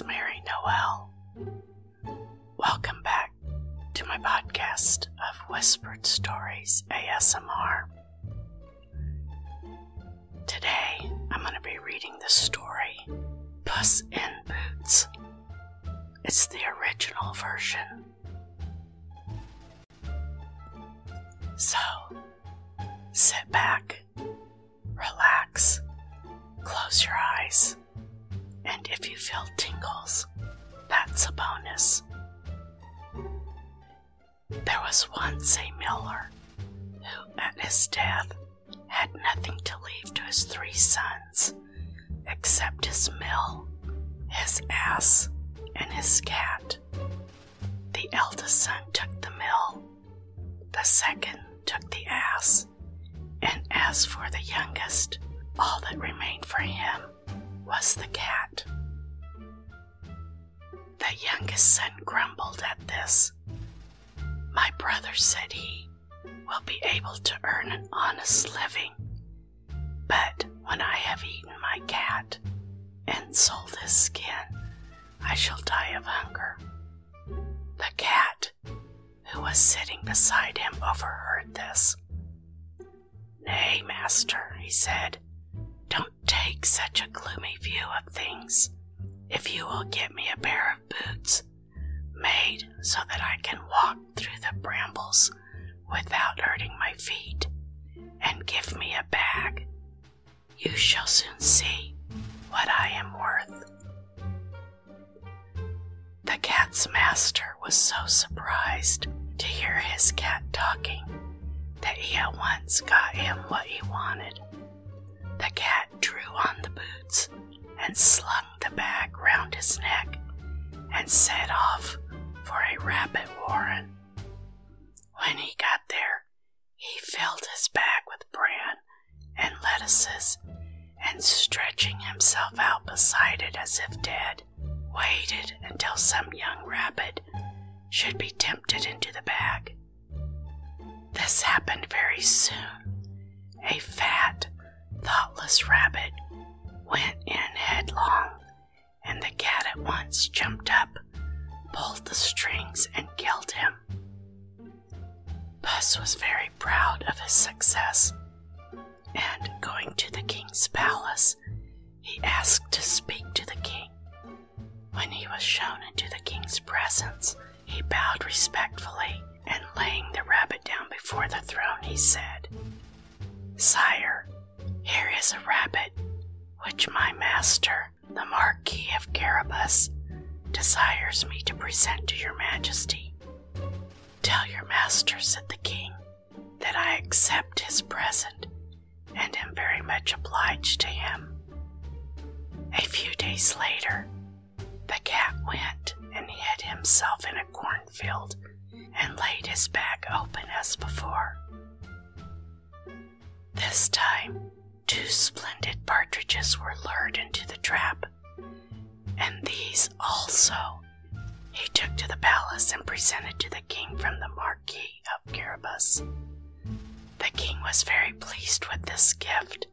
is Mary Noel. Welcome back to my podcast of Whispered Stories ASMR. Today, I'm going to be reading the story Puss in Boots. It's the original version. So, sit back, relax, close your eyes, and if you feel There was once a miller who, at his death, had nothing to leave to his three sons except his mill, his ass, and his cat. The eldest son took the mill, the second took the ass, and as for the youngest, all that remained for him was the cat. Youngest son grumbled at this. My brother, said he, will be able to earn an honest living. But when I have eaten my cat and sold his skin, I shall die of hunger. The cat, who was sitting beside him, overheard this. Nay, master, he said, don't take such a gloomy view of things. If you will get me a pair so that I can walk through the brambles without hurting my feet, and give me a bag, you shall soon see what I am worth. The cat's master was so surprised to hear his cat talking that he at once got him what he wanted. The cat drew on the boots and slung the bag round his neck and set off for a rabbit warren. When he got there, he filled his bag with bran and lettuces and stretching himself out beside it as if dead, waited until some young rabbit should be tempted into the bag. This happened very soon. A fat, thoughtless rabbit went in headlong, and the cat at once jumped up, pulled the strings, and killed him. Puss was very proud of his success, and going to the king's palace, he asked to speak to the king. When he was shown into the king's presence, he bowed respectfully, and laying the rabbit down before the throne, he said, Sire, here is a rabbit which my master, the Marquis of Carabas, desires me to present to your majesty. Tell your master, said the king, that I accept his present and am very much obliged to him. A few days later, the cat went and hid himself in a cornfield and laid his bag open as before. This time, two splendid partridges were lured into the trap, and these also he took to the palace and presented to the king from the Marquis of Carabas. The king was very pleased with this gift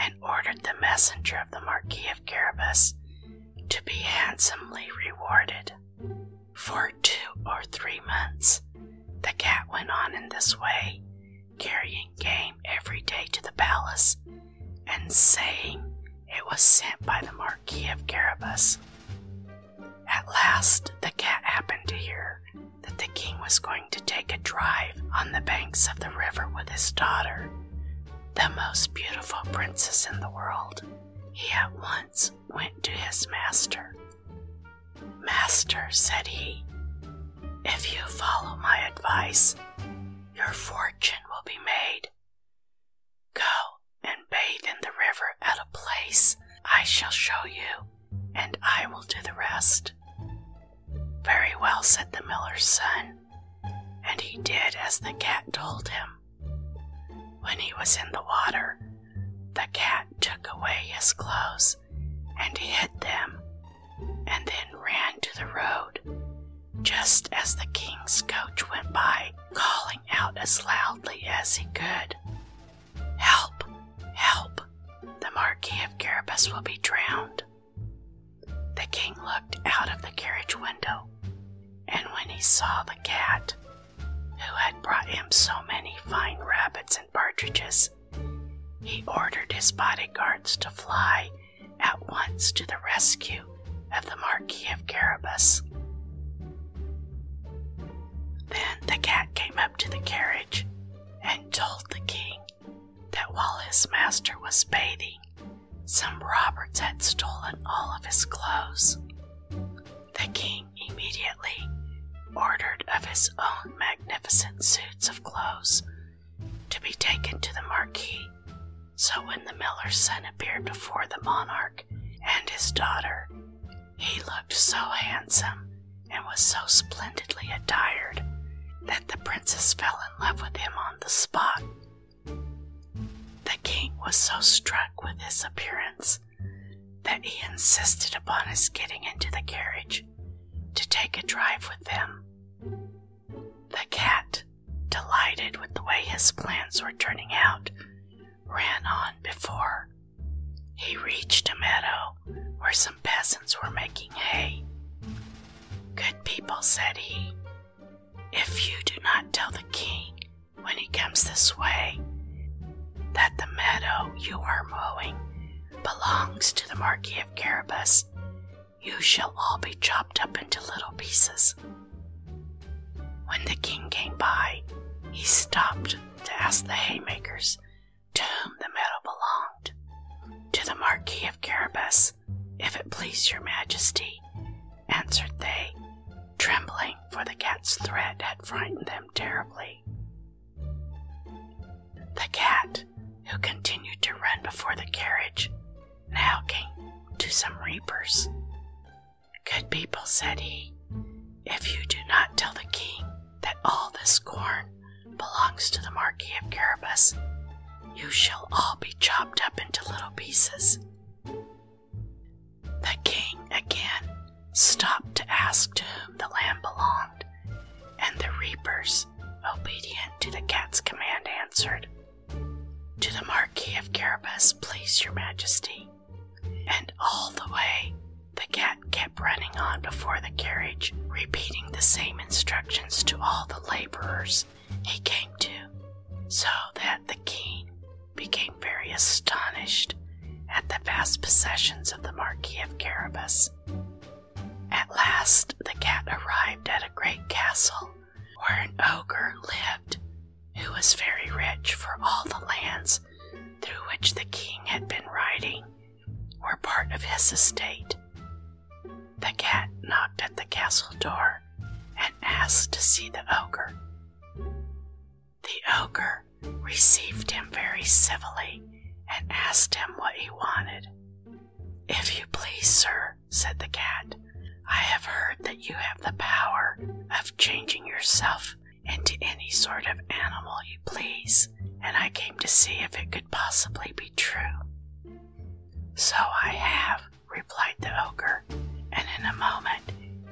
and ordered the messenger of the Marquis of Carabas to be handsomely rewarded. For two or three months, the cat went on in this way, carrying game every day to the palace and saying was sent by the Marquis of Carabas. At last, the cat happened to hear that the king was going to take a drive on the banks of the river with his daughter, the most beautiful princess in the world. He at once went to his master. Master, said he, if you follow my advice, your fortune will be made. Go and bathe in the river at a place I shall show you, and I will do the rest. Very well, said the miller's son, and he did as the cat told him. When he was in the water, the cat took away his clothes and hid them, and then ran to the road, just as the king's coach went by, calling out as loudly as he could! Help! The Marquis of Carabas will be drowned. The king looked out of the carriage window, and when he saw the cat, who had brought him so many fine rabbits and partridges, he ordered his bodyguards to fly at once to the rescue of the Marquis of Carabas. Then the was bathing, some robbers had stolen all of his clothes. The king immediately ordered of his own magnificent suits of clothes to be taken to the marquis. So when the miller's son appeared before the monarch and his daughter, he looked so handsome and was so splendidly attired that the princess fell in love with him on the spot. Was so struck with his appearance that he insisted upon his getting into the carriage to take a drive with them. The cat, delighted with the way his plans were turning out, ran on before. He reached a meadow where some peasants were making hay. Good people, said he, if you do not tell the king when he comes this way that the meadow you are mowing belongs to the Marquis of Carabas, you shall all be chopped up into little pieces. When the king came by, he stopped to ask the haymakers to whom the meadow belonged. To the Marquis of Carabas, if it please your majesty, answered they, trembling, for the cat's threat had frightened them terribly. The cat, who continued to run before the carriage, now came to some reapers. Good people, said he, if you do not tell the king that all this corn belongs to the Marquis of Carabas, you shall all be chopped up into little pieces. The king again stopped to ask to whom the land belonged, and the reapers, obedient to the cat's command, answered, To the Marquis of Carabas, please your majesty. And all the way, the cat kept running on before the carriage, repeating the same instructions to all the laborers he came to, so that the king became very astonished at the vast possessions of the Marquis of Carabas. At last, the cat arrived at a great castle where an ogre lived who was very rich, for all the lands through which the king had been riding were part of his estate. The cat knocked at the castle door and asked to see the ogre. The ogre received him very civilly and asked him what he wanted. If you please, sir, said the cat, I have heard that you have the power of changing yourself into any sort of animal you please, and I came to see if it could possibly be true. So I have, replied the ogre, and in a moment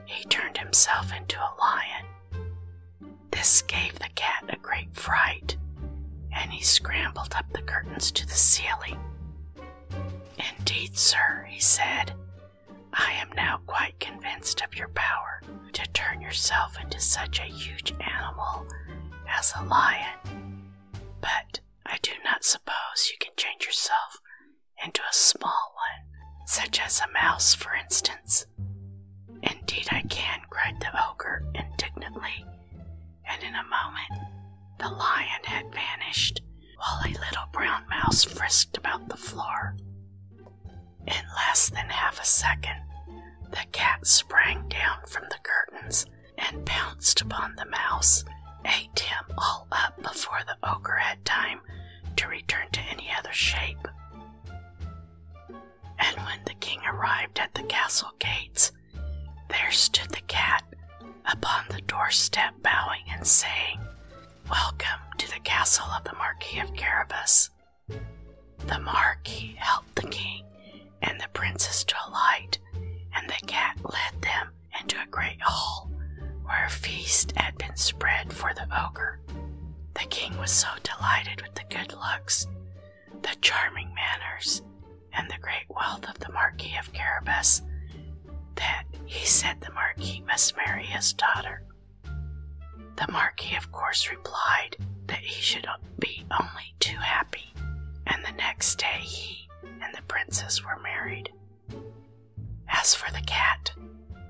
he turned himself into a lion. This gave the cat a great fright, and he scrambled up the curtains to the ceiling. Indeed, sir, he said, I am now quite convinced of your power to turn yourself into such a huge animal as a lion. But I do not suppose you can change yourself into a small one, such as a mouse, for instance. Indeed, I can, cried the ogre indignantly, and in a moment the lion had vanished, while a little brown mouse frisked about the floor. In less than half a second, the cat sprang down from the curtains and pounced upon the mouse, ate him all up before the ogre had time to return to any other shape. And when the king arrived at the castle gates, there stood the cat upon the doorstep, bowing and saying, Welcome to the castle of the Marquis of Carabas. The Marquis helped the king for the cat,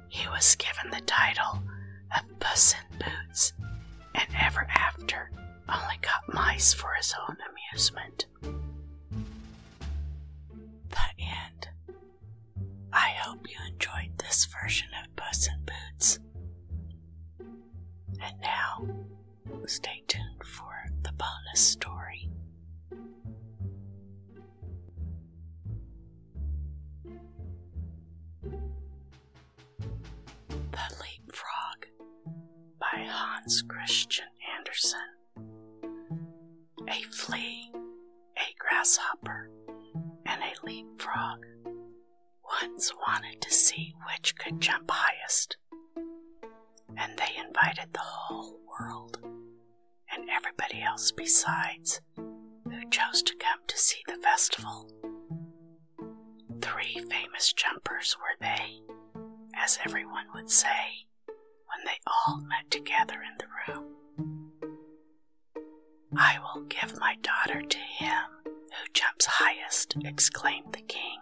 he was given the title of Puss in Boots, and ever after only got mice for his own amusement. The end. I hope you enjoyed this version of Puss in Boots. And now, stay tuned for the bonus story. Hans Christian Andersen. A flea, a grasshopper, and a leapfrog once wanted to see which could jump highest. And they invited the whole world and everybody else besides who chose to come to see the festival. Three famous jumpers were they, as everyone would say, they all met together in the room. I will give my daughter to him who jumps highest, exclaimed the king,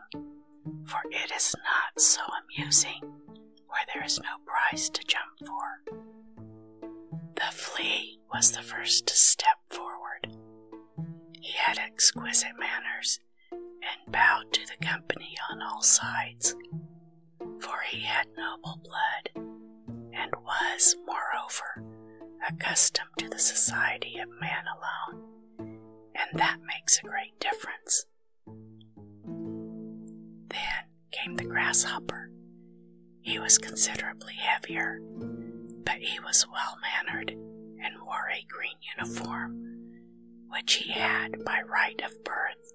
for it is not so amusing where there is no prize to jump for. The flea was the first to step forward. He had exquisite manners and bowed to the company on all sides, for he had noble blood was, moreover, accustomed to the society of man alone, and that makes a great difference. Then came the grasshopper. He was considerably heavier, but he was well mannered and wore a green uniform, which he had by right of birth.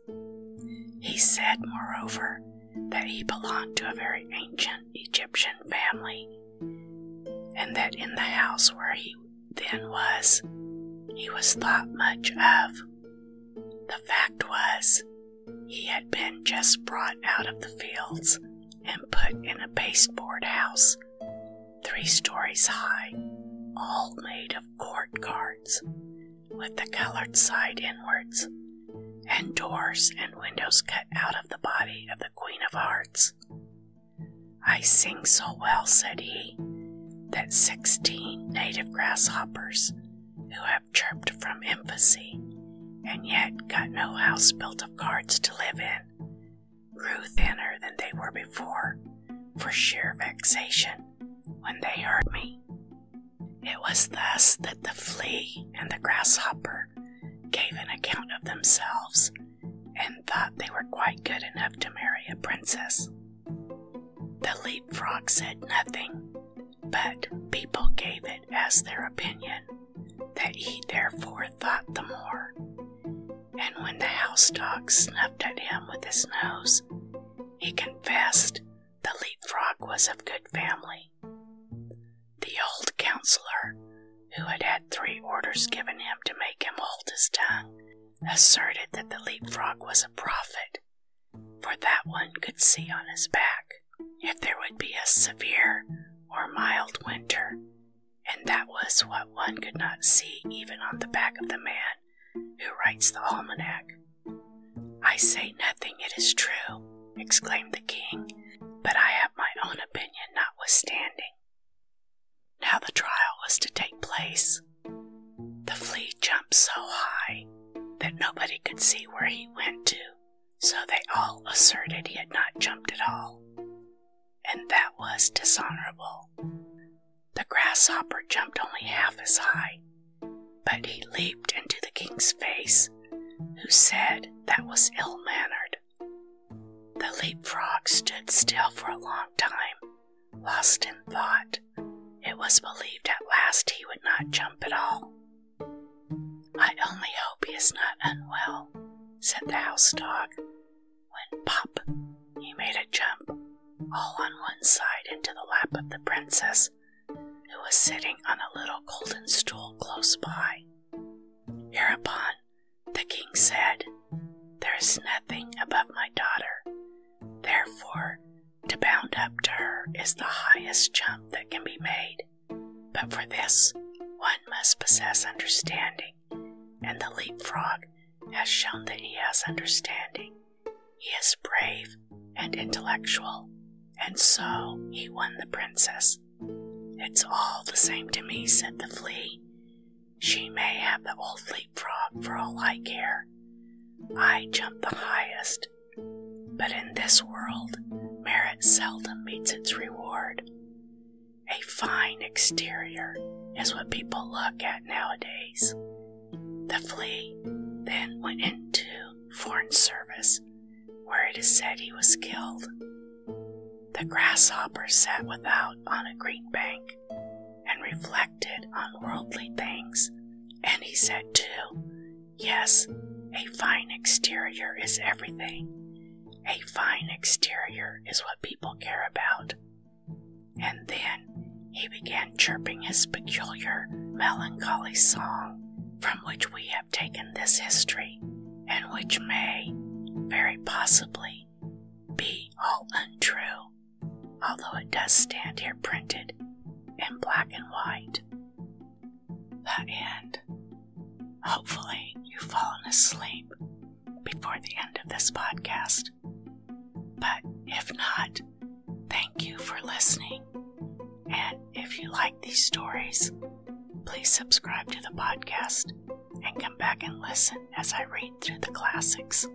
He said, moreover, that he belonged to a very ancient Egyptian family, and that in the house where he then was, he was thought much of. The fact was, he had been just brought out of the fields and put in a pasteboard house, three stories high, all made of court cards, with the colored side inwards, and doors and windows cut out of the body of the Queen of Hearts. I sing so well, said he, that sixteen native grasshoppers, who have chirped from infancy and yet got no house built of cards to live in, grew thinner than they were before for sheer vexation when they heard me. It was thus that the flea and the grasshopper gave an account of themselves and thought they were quite good enough to marry a princess. The leapfrog said nothing, but people gave it as their opinion that he therefore thought the more. And when the house dog snuffed at him with his nose, he confessed the leapfrog was of good family. The old counselor, who had had three orders given him to make him hold his tongue, asserted that the leapfrog was a prophet, for that one could see on his back if there would be a severe or mild winter, and that was what one could not see even on the back of the man who writes the almanac. I say nothing, it is true, exclaimed the king, but I have my own opinion notwithstanding. Now the trial was to take place. The flea jumped so high that nobody could see where he went to, so they all asserted he had not jumped at all and that was dishonorable. The grasshopper jumped only half as high, but he leaped into the king's face, who said that was ill mannered. The leapfrog stood still for a long time, lost in thought. It was believed at last he would not jump at all. I only hope he is not unwell, said the house dog, when pop, he made a jump all on one side into the lap of the princess, who was sitting on a little golden stool close by. Hereupon the king said, There is nothing above my daughter, therefore To bound up to her is the highest jump that can be made, but for this, one must possess understanding, and the leapfrog has shown that he has understanding. He is brave and intellectual, and so he won the princess. It's all the same to me, said the flea. She may have the old leapfrog for all I care. I jump the highest, but in this world, merit seldom meets its reward. A fine exterior is what people look at nowadays. The flea then went into foreign service, where it is said he was killed. The grasshopper sat without on a green bank and reflected on worldly things, and he said too, Yes, a fine exterior is everything. A fine exterior is what people care about. And then he began chirping his peculiar, melancholy song, from which we have taken this history, and which may, very possibly, be all untrue, although it does stand here printed in black and white. The end. Hopefully, you've fallen asleep before the end of this podcast. But if not, thank you for listening. And if you like these stories, please subscribe to the podcast and come back and listen as I read through the classics.